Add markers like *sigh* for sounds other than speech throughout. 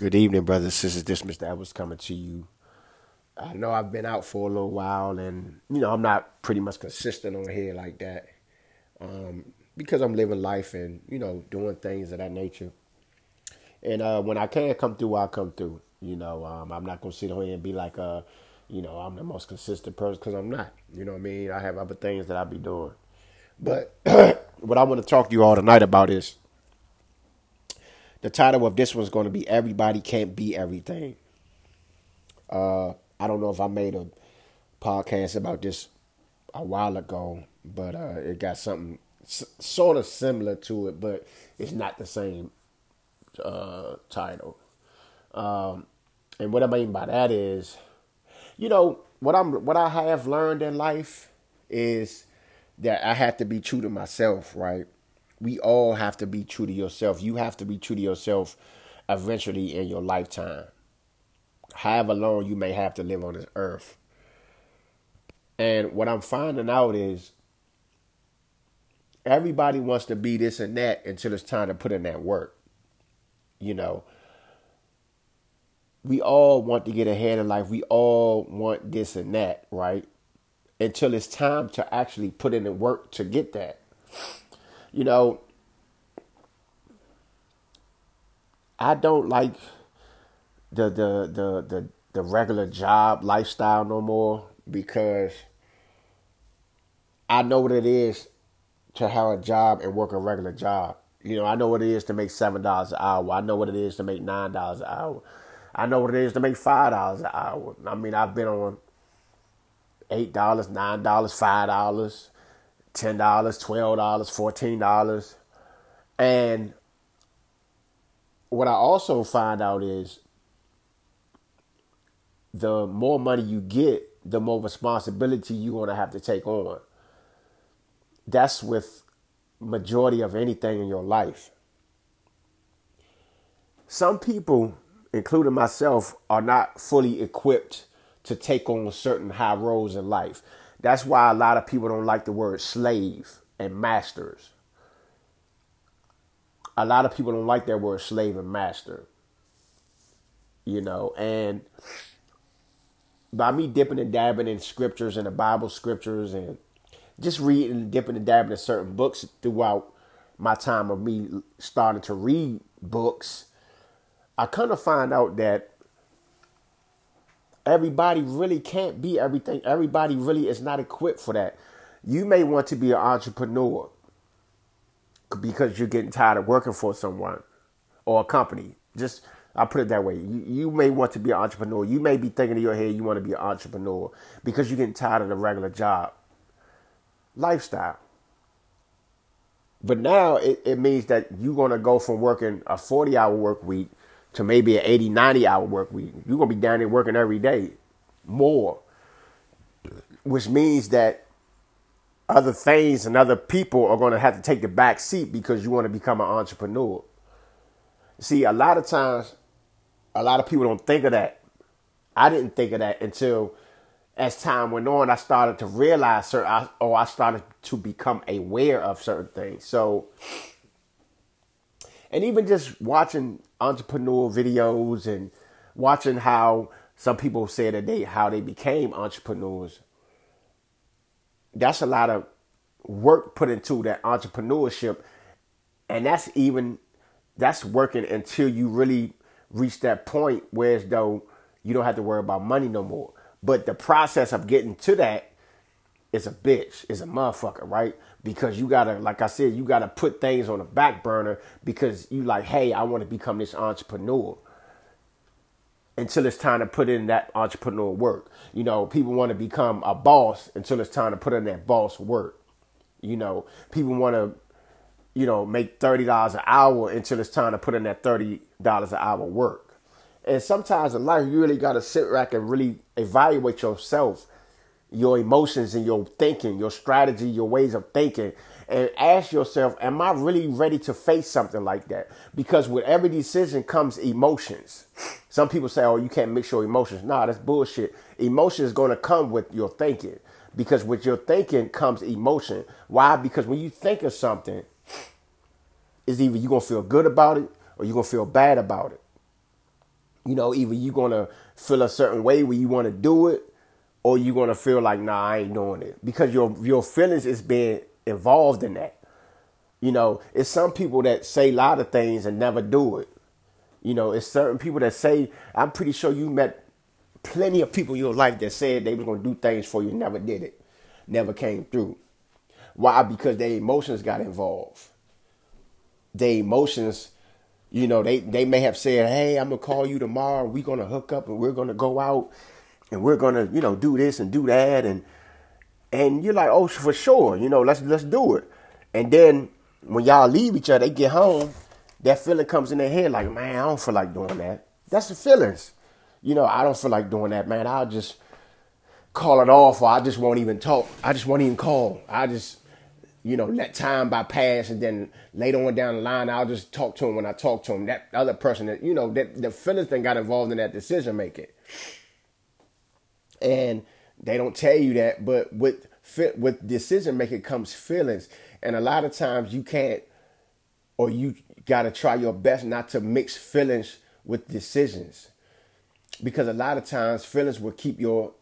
Good evening, brothers and sisters. This Mr. Edwards coming to you. I know I've been out for a little while, and you know I'm not pretty much consistent on here like that, um, because I'm living life and you know doing things of that nature. And uh, when I can come through, I'll come through. You know, um, I'm not gonna sit here and be like, uh, you know, I'm the most consistent person because I'm not. You know what I mean? I have other things that I'll be doing. But *clears throat* what I want to talk to you all tonight about is the title of this one's going to be "Everybody Can't Be Everything." Uh, I don't know if I made a podcast about this a while ago, but uh, it got something s- sort of similar to it, but it's not the same uh, title. Um, and what I mean by that is, you know, what I'm what I have learned in life is that I have to be true to myself, right? We all have to be true to yourself. You have to be true to yourself eventually in your lifetime. However long you may have to live on this earth. And what I'm finding out is everybody wants to be this and that until it's time to put in that work. You know, we all want to get ahead in life. We all want this and that, right? Until it's time to actually put in the work to get that you know, I don't like the the the the the regular job lifestyle no more because I know what it is to have a job and work a regular job. You know, I know what it is to make seven dollars an hour. I know what it is to make nine dollars an hour. I know what it is to make five dollars an hour. I mean, I've been on eight dollars, nine dollars, five dollars ten dollars, twelve dollars, fourteen dollars, and what I also find out is the more money you get, the more responsibility you're gonna have to take on. That's with majority of anything in your life. Some people, including myself, are not fully equipped to take on certain high roles in life. That's why a lot of people don't like the word slave and masters. A lot of people don't like that word slave and master. You know, and by me dipping and dabbing in scriptures and the Bible scriptures and just reading and dipping and dabbing in certain books throughout my time of me starting to read books, I kind of find out that Everybody really can't be everything. Everybody really is not equipped for that. You may want to be an entrepreneur because you're getting tired of working for someone or a company. Just I'll put it that way. You, you may want to be an entrepreneur. You may be thinking in your head you want to be an entrepreneur because you're getting tired of the regular job lifestyle. But now it, it means that you're going to go from working a 40 hour work week to maybe an 80, 90 hour work week. You're going to be down there working every day more, which means that other things and other people are going to have to take the back seat because you want to become an entrepreneur. See, a lot of times, a lot of people don't think of that. I didn't think of that until as time went on, I started to realize certain, or oh, I started to become aware of certain things. So, and even just watching entrepreneurial videos and watching how some people say that they how they became entrepreneurs. That's a lot of work put into that entrepreneurship, and that's even that's working until you really reach that point where as though you don't have to worry about money no more. But the process of getting to that is a bitch, is a motherfucker, right? Because you gotta, like I said, you gotta put things on the back burner because you like, hey, I want to become this entrepreneur. Until it's time to put in that entrepreneur work. You know, people want to become a boss until it's time to put in that boss work. You know, people want to, you know, make thirty dollars an hour until it's time to put in that thirty dollars an hour work. And sometimes in life, you really got to sit back and really evaluate yourself your emotions and your thinking, your strategy, your ways of thinking, and ask yourself, Am I really ready to face something like that? Because with every decision comes emotions. Some people say, Oh, you can't mix your emotions. Nah, that's bullshit. Emotion is going to come with your thinking because with your thinking comes emotion. Why? Because when you think of something, it's either you're going to feel good about it or you're going to feel bad about it. you know, either you're gonna feel a certain way where you want to do it, or you're gonna feel like, nah, I ain't doing it because your your feelings is being involved in that. You know, it's some people that say a lot of things and never do it. You know, it's certain people that say, I'm pretty sure you met plenty of people in your life that said they were gonna do things for you, and never did it, never came through. Why? Because their emotions got involved. Their emotions you know, they, they may have said, Hey, I'm gonna call you tomorrow, we're gonna hook up and we're gonna go out and we're gonna, you know, do this and do that and and you're like, Oh, for sure, you know, let's let's do it. And then when y'all leave each other, they get home, that feeling comes in their head like, Man, I don't feel like doing that. That's the feelings. You know, I don't feel like doing that, man. I'll just call it off or I just won't even talk. I just won't even call. I just you know, let time by pass, and then later on down the line, I'll just talk to him when I talk to him. That other person, that you know, that the feelings thing got involved in that decision making, and they don't tell you that. But with with decision making comes feelings, and a lot of times you can't, or you got to try your best not to mix feelings with decisions, because a lot of times feelings will keep your,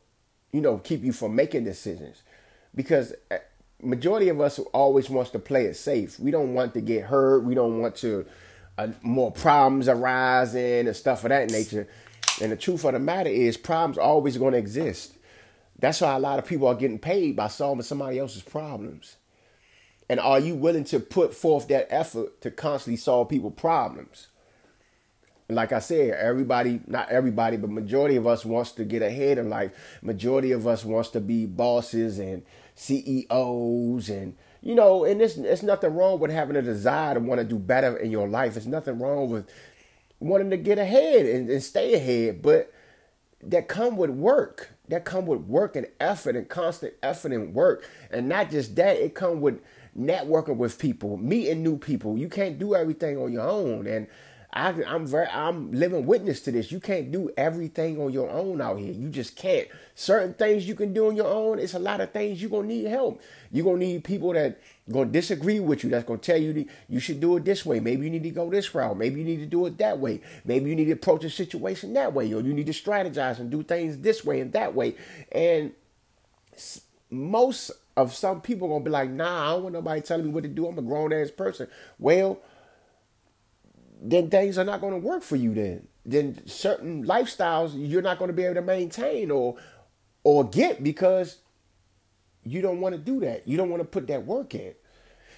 you know, keep you from making decisions, because eh, majority of us always wants to play it safe. We don't want to get hurt. We don't want to uh, more problems arising and stuff of that nature. And the truth of the matter is, problems always going to exist. That's why a lot of people are getting paid by solving somebody else's problems. And are you willing to put forth that effort to constantly solve people's problems? like I said, everybody, not everybody, but majority of us wants to get ahead in life. Majority of us wants to be bosses and CEOs and you know, and there's, there's nothing wrong with having a desire to want to do better in your life. There's nothing wrong with wanting to get ahead and, and stay ahead, but that come with work. That come with work and effort and constant effort and work. And not just that, it come with networking with people, meeting new people. You can't do everything on your own. And I, am very, I'm living witness to this. You can't do everything on your own out here. You just can't. Certain things you can do on your own. It's a lot of things you're gonna need help. You're gonna need people that gonna disagree with you. That's gonna tell you you should do it this way. Maybe you need to go this route. Maybe you need to do it that way. Maybe you need to approach the situation that way, or you need to strategize and do things this way and that way. And most of some people gonna be like, Nah, I don't want nobody telling me what to do. I'm a grown ass person. Well then things are not going to work for you then then certain lifestyles you're not going to be able to maintain or or get because you don't want to do that. You don't want to put that work in.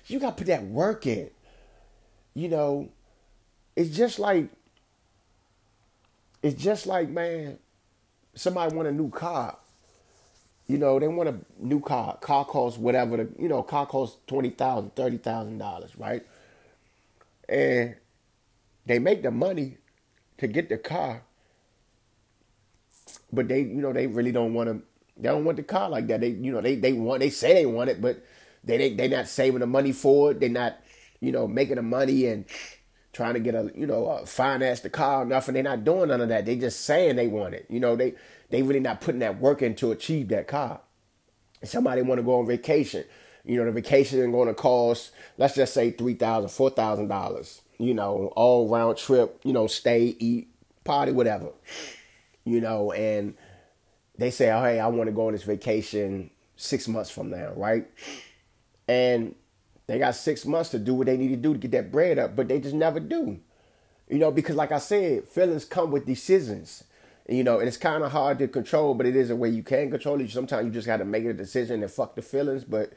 You got to put that work in. You know it's just like it's just like man somebody want a new car. You know they want a new car. Car costs whatever the you know car costs twenty thousand thirty thousand dollars right? And they make the money to get the car, but they, you know, they really don't want to. They don't want the car like that. They, you know, they they want. They say they want it, but they they they not saving the money for it. They're not, you know, making the money and trying to get a, you know, finance the car enough, and they're not doing none of that. They just saying they want it. You know, they they really not putting that work in to achieve that car. Somebody want to go on vacation. You know, the vacation is going to cost, let's just say three thousand, four thousand dollars you know, all round trip, you know, stay, eat, party, whatever. You know, and they say, oh, hey, I want to go on this vacation six months from now, right? And they got six months to do what they need to do to get that bread up, but they just never do. You know, because like I said, feelings come with decisions. You know, and it's kind of hard to control, but it is a way you can control it. Sometimes you just got to make a decision and fuck the feelings. But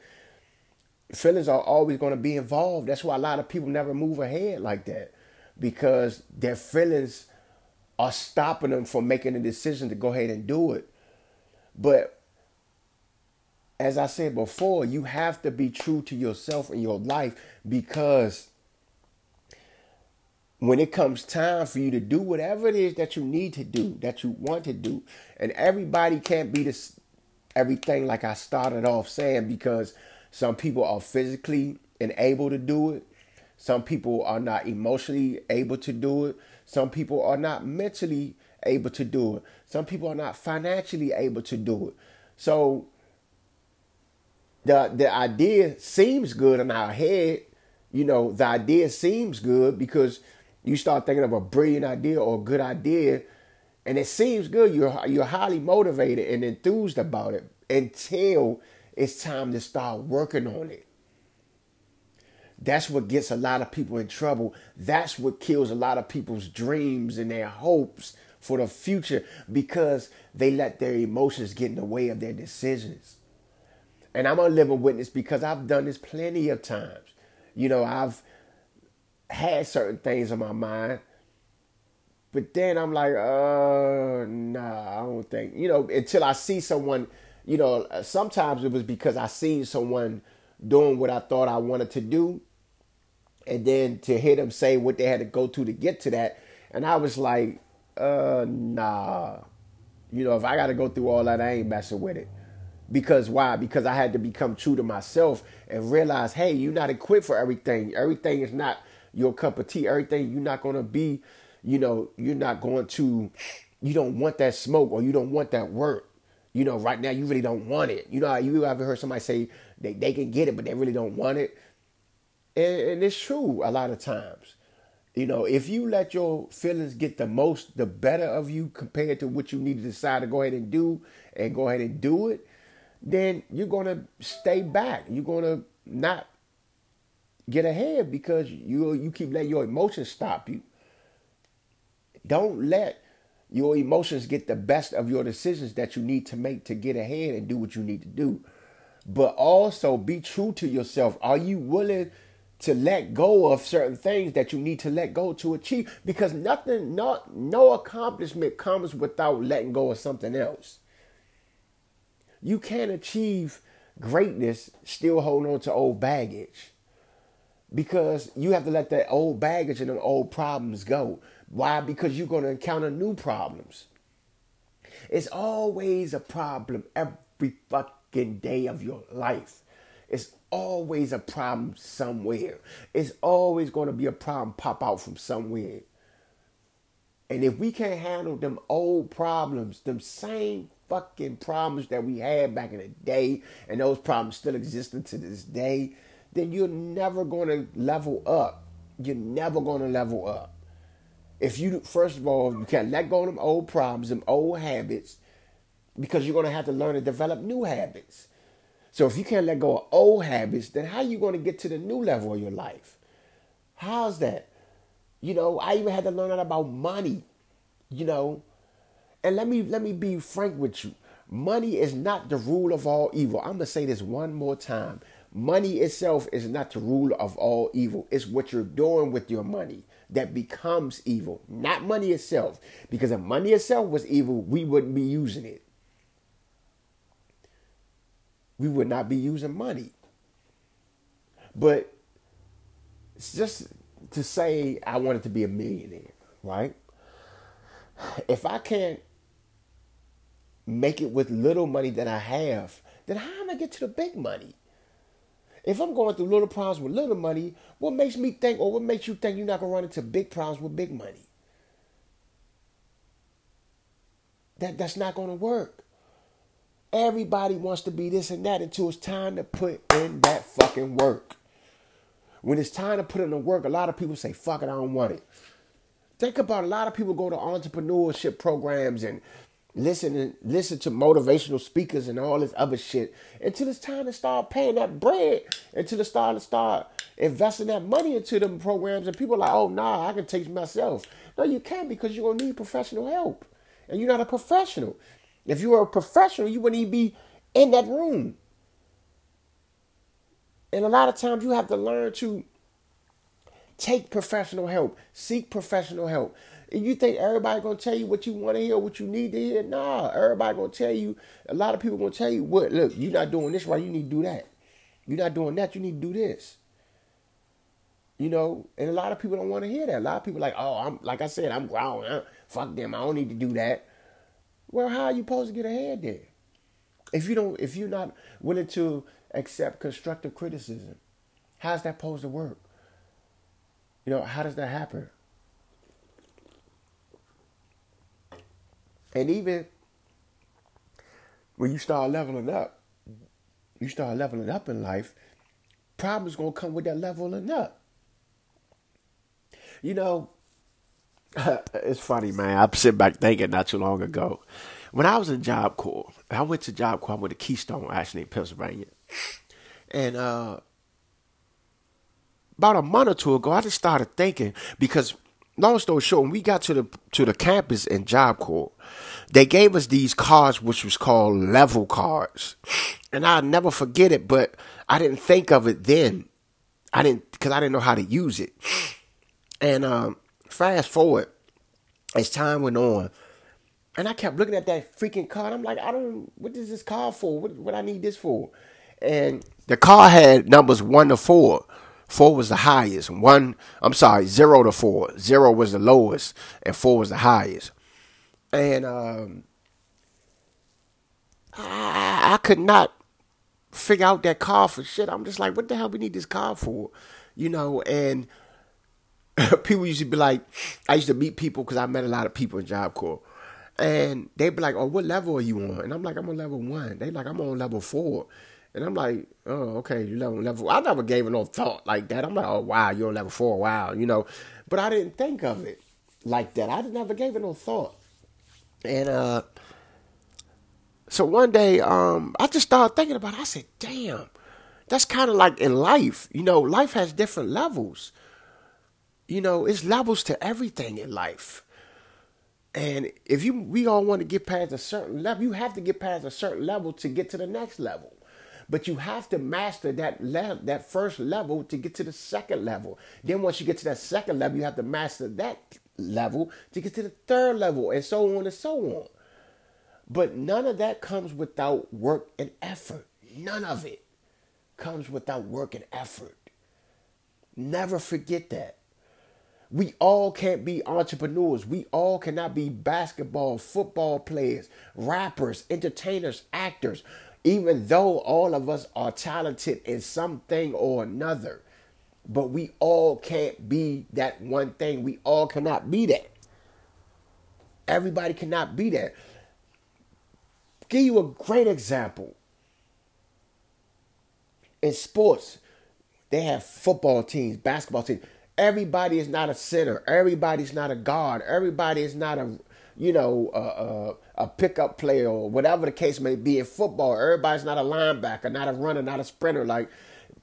feelings are always going to be involved. That's why a lot of people never move ahead like that because their feelings are stopping them from making a decision to go ahead and do it. But as I said before, you have to be true to yourself in your life because when it comes time for you to do whatever it is that you need to do, that you want to do, and everybody can't be this everything like I started off saying because some people are physically able to do it. Some people are not emotionally able to do it. Some people are not mentally able to do it. Some people are not financially able to do it. So the the idea seems good in our head. You know, the idea seems good because you start thinking of a brilliant idea or a good idea And it seems good. You're you're highly motivated and enthused about it until it's time to start working on it. That's what gets a lot of people in trouble. That's what kills a lot of people's dreams and their hopes for the future because they let their emotions get in the way of their decisions. And I'm a living witness because I've done this plenty of times. You know, I've had certain things in my mind, but then I'm like, uh, nah, I don't think, you know, until I see someone, you know, sometimes it was because I seen someone doing what I thought I wanted to do. And then to hear them say what they had to go through to get to that. And I was like, uh, nah. You know, if I got to go through all that, I ain't messing with it. Because why? Because I had to become true to myself and realize, hey, you're not equipped for everything. Everything is not your cup of tea. Everything you're not going to be, you know, you're not going to, you don't want that smoke or you don't want that work. You know, right now you really don't want it. You know, you ever heard somebody say they, they can get it, but they really don't want it? And, and it's true a lot of times. You know, if you let your feelings get the most, the better of you compared to what you need to decide to go ahead and do and go ahead and do it, then you're going to stay back. You're going to not get ahead because you you keep letting your emotions stop you. Don't let your emotions get the best of your decisions that you need to make to get ahead and do what you need to do. But also be true to yourself. Are you willing to let go of certain things that you need to let go to achieve? Because nothing, not no accomplishment comes without letting go of something else. You can't achieve greatness still holding on to old baggage. Because you have to let that old baggage and the old problems go. Why? Because you're going to encounter new problems. It's always a problem every fucking day of your life. It's always a problem somewhere. It's always going to be a problem pop out from somewhere. And if we can't handle them old problems, them same fucking problems that we had back in the day, and those problems still existing to this day, then you're never going to level up. You're never going to level up. If you, first of all, you can't let go of them old problems, them old habits, because you're going to have to learn to develop new habits. So if you can't let go of old habits, then how are you going to get to the new level of your life? How's that? You know, I even had to learn about money. You know, and let me let me be frank with you. Money is not the rule of all evil. I'm gonna say this one more time. Money itself is not the rule of all evil. It's what you're doing with your money that becomes evil, not money itself. Because if money itself was evil, we wouldn't be using it. We would not be using money. But it's just to say I wanted to be a millionaire, right? If I can't make it with little money that I have, then how am I get to the big money? If I'm going through little problems with little money, what makes me think or what makes you think you're not gonna run into big problems with big money? That that's not gonna work. Everybody wants to be this and that until it's time to put in that fucking work. When it's time to put in the work, a lot of people say, fuck it, I don't want it. Think about a lot of people go to entrepreneurship programs and listen and listen to motivational speakers and all this other shit until it's time to start paying that bread, until it's time to start investing that money into them programs. And people are like, oh nah, I can teach myself. No, you can't because you're gonna need professional help. And you're not a professional. If you were a professional, you wouldn't even be in that room. And a lot of times you have to learn to take professional help, seek professional help. And you think everybody gonna tell you what you want to hear, what you need to hear? Nah, everybody gonna tell you. A lot of people gonna tell you what. Look, you're not doing this right. You need to do that. You're not doing that. You need to do this. You know, and a lot of people don't want to hear that. A lot of people like, oh, I'm like I said, I'm grown. Fuck them. I don't need to do that. Well, how are you supposed to get ahead there? If you don't, if you're not willing to accept constructive criticism, how's that supposed to work? You know, how does that happen? And even when you start leveling up, you start leveling up in life, problems gonna come with that leveling up. You know, *laughs* it's funny, man. I'm sitting back thinking not too long ago. When I was in Job Corps, I went to Job Corps. I went to Keystone, actually, in Pennsylvania. And uh, about a month or two ago, I just started thinking because long story short, when we got to the to the campus in Job Corps, they gave us these cards which was called level cards. And I'll never forget it, but I didn't think of it then. I didn't because I didn't know how to use it. And um, fast forward, as time went on, and I kept looking at that freaking card. I'm like, I don't. What is this card for? What what I need this for? And the card had numbers one to four. Four was the highest. One, I'm sorry, zero to four. Zero was the lowest, and four was the highest. And um, I, I could not figure out that card for shit. I'm just like, what the hell we need this card for? You know, and *laughs* people used to be like, I used to meet people because I met a lot of people in Job Corps. And they'd be like, oh, what level are you on? And I'm like, I'm on level one. They like, I'm on level four. And I'm like, oh, okay, you level level. I never gave it no thought like that. I'm like, oh wow, you're on level four, wow, you know. But I didn't think of it like that. I never gave it no thought. And uh so one day, um, I just started thinking about it. I said, damn, that's kind of like in life. You know, life has different levels. You know, it's levels to everything in life. And if you we all want to get past a certain level, you have to get past a certain level to get to the next level. But you have to master that le- that first level to get to the second level. Then once you get to that second level, you have to master that level to get to the third level, and so on and so on. But none of that comes without work and effort. None of it comes without work and effort. Never forget that. We all can't be entrepreneurs. We all cannot be basketball, football players, rappers, entertainers, actors even though all of us are talented in something or another, but we all can't be that one thing. We all cannot be that. Everybody cannot be that. Give you a great example. In sports, they have football teams, basketball teams. Everybody is not a center. Everybody's not a guard. Everybody is not a you know, a, a, a pickup player or whatever the case may be in football. Everybody's not a linebacker, not a runner, not a sprinter. Like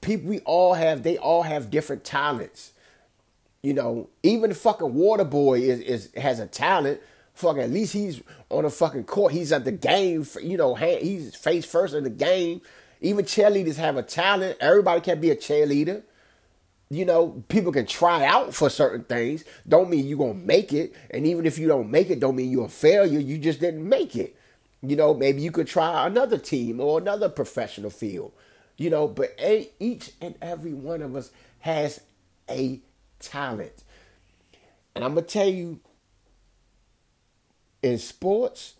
people, we all have, they all have different talents. You know, even the fucking water boy is, is has a talent. Fuck, at least he's on the fucking court. He's at the game. You know, he's face first in the game. Even cheerleaders have a talent. Everybody can be a cheerleader you know, people can try out for certain things. Don't mean you're going to make it. And even if you don't make it, don't mean you're a failure. You just didn't make it. You know, maybe you could try another team or another professional field. You know, but a, each and every one of us has a talent. And I'm going to tell you, in sports,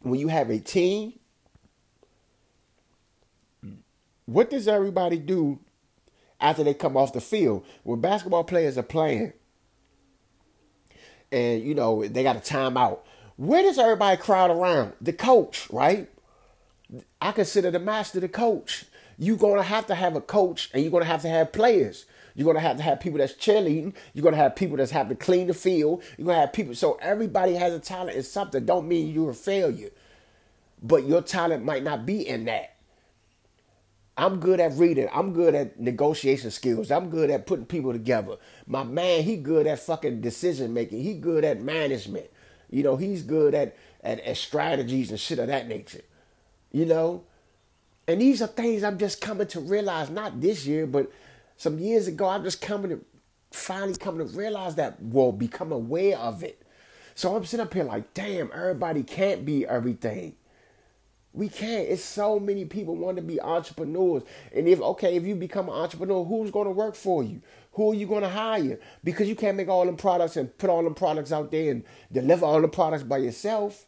when you have a team, what does everybody do after they come off the field. When basketball players are playing and, you know, they got a timeout, where does everybody crowd around? The coach, right? I consider the master the coach. You're to have to have a coach and you're to have to have players. You're to have to have people that's cheerleading. You're to have people that's have to clean the field. You're to have people. So everybody has a talent in something. Don't mean you're a failure. But your talent might not be in that. I'm good at reading. I'm good at negotiation skills. I'm good at putting people together. My man, he good at fucking decision making. He good at management. You know, he's good at, at, at strategies and shit of that nature. You know? And these are things I'm just coming to realize, not this year, but some years ago, I'm just coming to finally coming to realize that, well, become aware of it. So I'm sitting up here like, damn, everybody can't be everything. We can't. It's so many people want to be entrepreneurs. And if okay, if you become an entrepreneur, who's going to work for you? Who are you going to hire? Because you can't make all them products and put all them products out there and deliver all the products by yourself.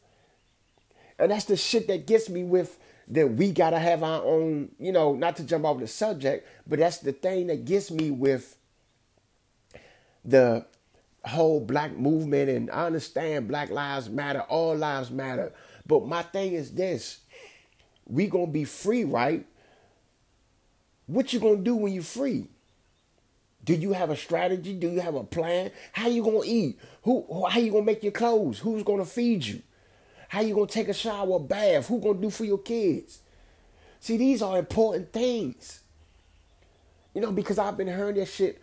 And that's the shit that gets me with that we gotta have our own, you know, not to jump off the subject, but that's the thing that gets me with the whole black movement and I understand black lives matter, all lives matter. But my thing is this we gonna be free, right? What you gonna do when you're free? Do you have a strategy? Do you have a plan? How you gonna eat? Who? How you gonna make your clothes? Who's gonna feed you? How you gonna take a shower, bath? Who gonna do for your kids? See, these are important things. You know, because I've been hearing this shit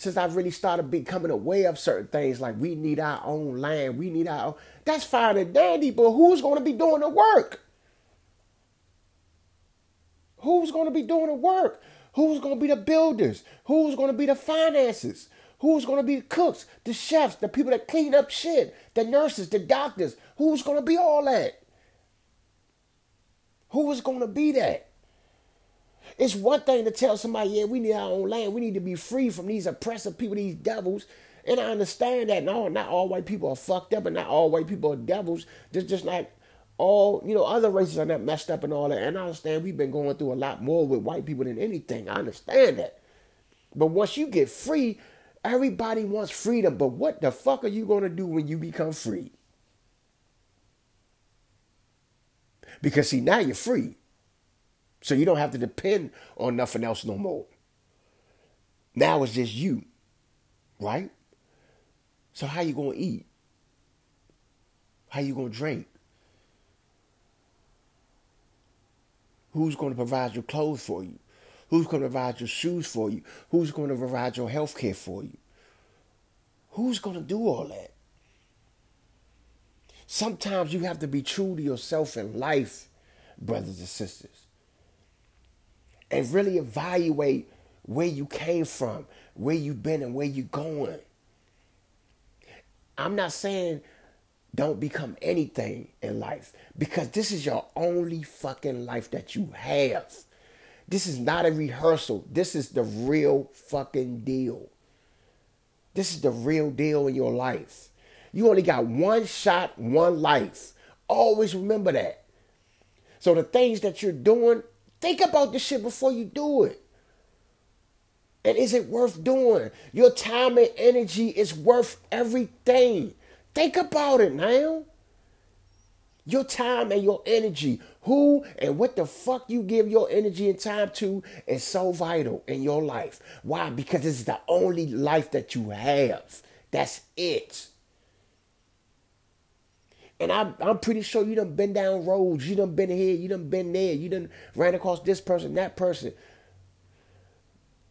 since I've really started becoming aware of certain things, like we need our own land, we need our own. That's fine and dandy, but who's to be doing the work? Who's going to be doing the work? Who's going to be the builders? Who's going to be the finances? Who's going to be the cooks, the chefs, the people that clean up shit, the nurses, the doctors? Who's going to be all that? Who is going to be that? It's one thing to tell somebody, yeah, we need our own land. We need to be free from these oppressive people, these devils. And I understand that. No, not all white people are fucked up and not all white people are devils. Just just like all, you know, other races are not messed up and all that. And I understand we've been going through a lot more with white people than anything. I understand that. But once you get free, everybody wants freedom. But what the fuck are you going to do when you become free? Because see, now you're free. So you don't have to depend on nothing else no more. Now it's just you. Right? So how you gonna eat? How you gonna drink? Who's gonna provide your clothes for you? Who's gonna provide your shoes for you? Who's gonna provide your health care for you? Who's gonna do all that? Sometimes you have to be true to yourself in life, brothers and sisters, and really evaluate where you came from, where you've been, and where you're going. I'm not saying don't become anything in life because this is your only fucking life that you have. This is not a rehearsal. This is the real fucking deal. This is the real deal in your life. You only got one shot, one life. Always remember that. So the things that you're doing, think about this shit before you do it. And is it worth doing? Your time and energy is worth everything. Think about it now. Your time and your energy, who and what the fuck you give your energy and time to is so vital in your life. Why? Because it's the only life that you have. That's it. And I'm, I'm pretty sure you done been down roads. You done been here. You done been there. You done ran across this person, that person.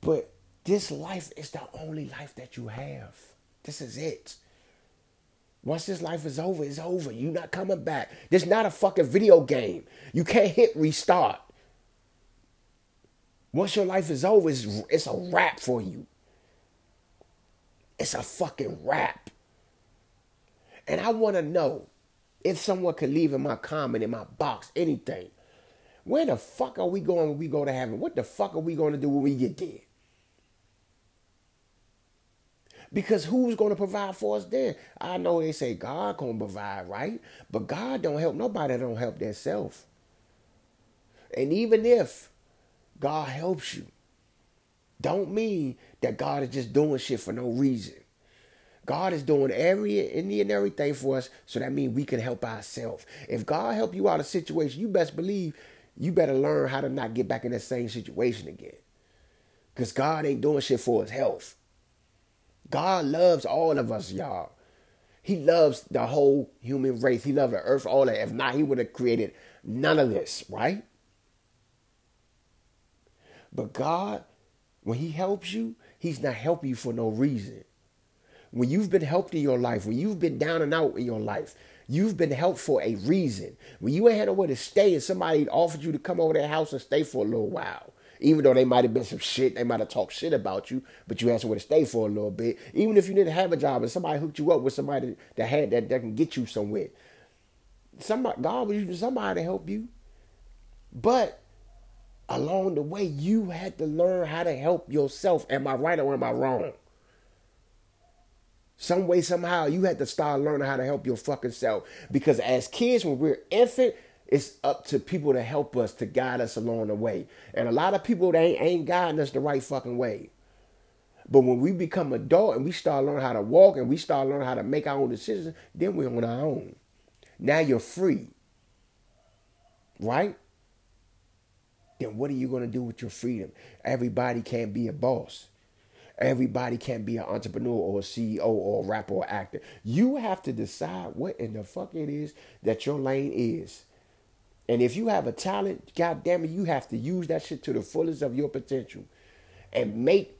But this life is the only life that you have. This is it. Once this life is over, it's over. You're not coming back. This not a fucking video game. You can't hit restart. Once your life is over, it's, it's a wrap for you. It's a fucking wrap. And I want to know if someone could leave in my comment, in my box, anything. Where the fuck are we going when we go to heaven? What the fuck are we going to do when we get there? Because who's going to provide for us there? I know they say God going to provide, right? But God don't help nobody that don't help themselves. And even if God helps you, don't mean that God is just doing shit for no reason. God is doing every any and everything for us, so that means we can help ourselves. If God help you out of a situation, you best believe you better learn how to not get back in that same situation again. Because God ain't doing shit for his health. God loves all of us, y'all. He loves the whole human race. He loves the earth, all that. If not, he would have created none of this, right? But God, when he helps you, he's not helping you for no reason when you've been helped in your life, when you've been down and out in your life, you've been helped for a reason. When you ain't had nowhere to stay and somebody offered you to come over their house and stay for a little while, even though they might have been some shit, they might have talked shit about you, but you had somewhere to stay for a little bit. Even if you didn't have a job and somebody hooked you up with somebody that had that, that can get you somewhere. Somebody, God was using somebody to help you. But along the way, you had to learn how to help yourself. Am I right or am I wrong? Some way, somehow, you had to start learning how to help your fucking self. Because as kids, when we're infant, it's up to people to help us, to guide us along the way. And a lot of people, they ain't, ain't guiding us the right fucking way. But when we become adult and we start learning how to walk and we start learning how to make our own decisions, then we're on our own. Now you're free. Right? Then what are you going to do with your freedom? Everybody can't be a boss. Everybody can't be an entrepreneur or a CEO or a rapper or actor. You have to decide what in the fuck it is that your lane is. And if you have a talent, god damn it, you have to use that shit to the fullest of your potential and make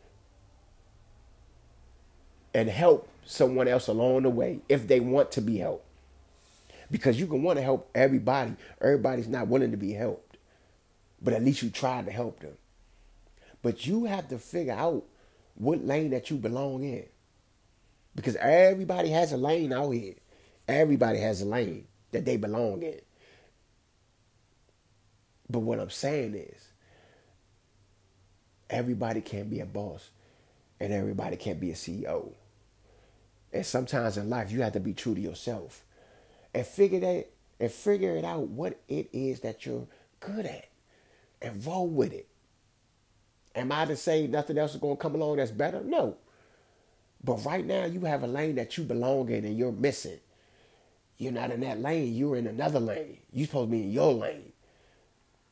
and help someone else along the way if they want to be helped. Because you can want to help everybody. Everybody's not willing to be helped. But at least you tried to help them. But you have to figure out what lane that you belong in. Because everybody has a lane out here. Everybody has a lane that they belong in. But what I'm saying is, everybody can't be a boss and everybody can't be a CEO. And sometimes in life, you have to be true to yourself and figure that and figure it out what it is that you're good at and roll with it. Am I to say nothing else is going to come along that's better? No. But right now, you have a lane that you belong in and you're missing. You're not in that lane. You're in another lane. You're supposed to be in your lane.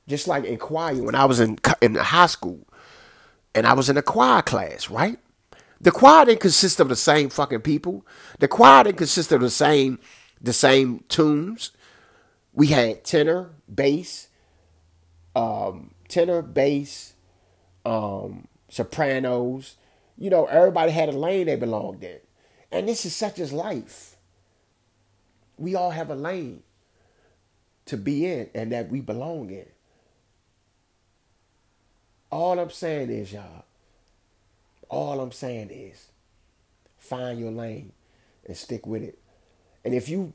Just like in choir, when I was in in high school, and I was in a choir class, right? The choir didn't consist of the same fucking people. The choir didn't consist of the same the same tunes. We had tenor, bass, um, tenor, bass, um, sopranos. You know, everybody had a lane they belonged in. And this is such as life. We all have a lane to be in and that we belong in. All I'm saying is, y'all, all I'm saying is find your lane and stick with it. And if you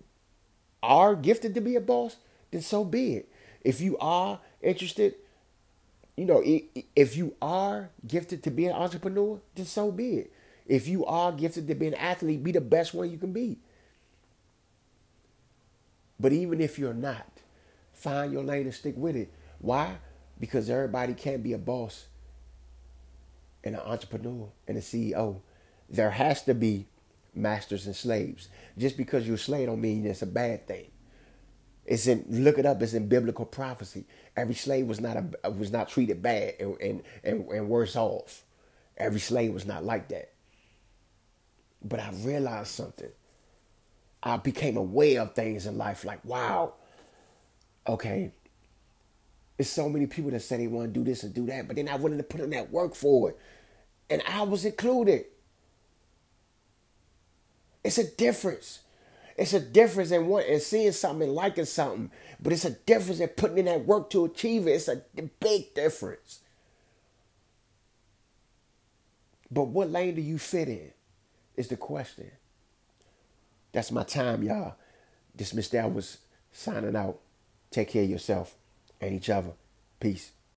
are gifted to be a boss, then so be it. If you are interested, you know, if you are gifted to be an entrepreneur, then so be it. If you are gifted to be an athlete, be the best one you can be. But even if you're not, find your lane and stick with it. Why? Because everybody can't be a boss and an entrepreneur and a CEO. There has to be masters and slaves. Just because you're a slave don't mean it's a bad thing. It's in look it up. It's in biblical prophecy. Every slave was not a, was not treated bad and, and and and worse off. Every slave was not like that. But I realized something. I became aware of things in life like, wow, okay, there's so many people that say they want to do this and do that, but they're not willing to put in that work for it. And I was included. It's a difference. It's a difference in what and seeing something and liking something, but it's a difference in putting in that work to achieve it. It's a big difference. But what lane do you fit in? Is the question. That's my time, y'all. This Mr. Elvis signing out. Take care of yourself and each other. Peace.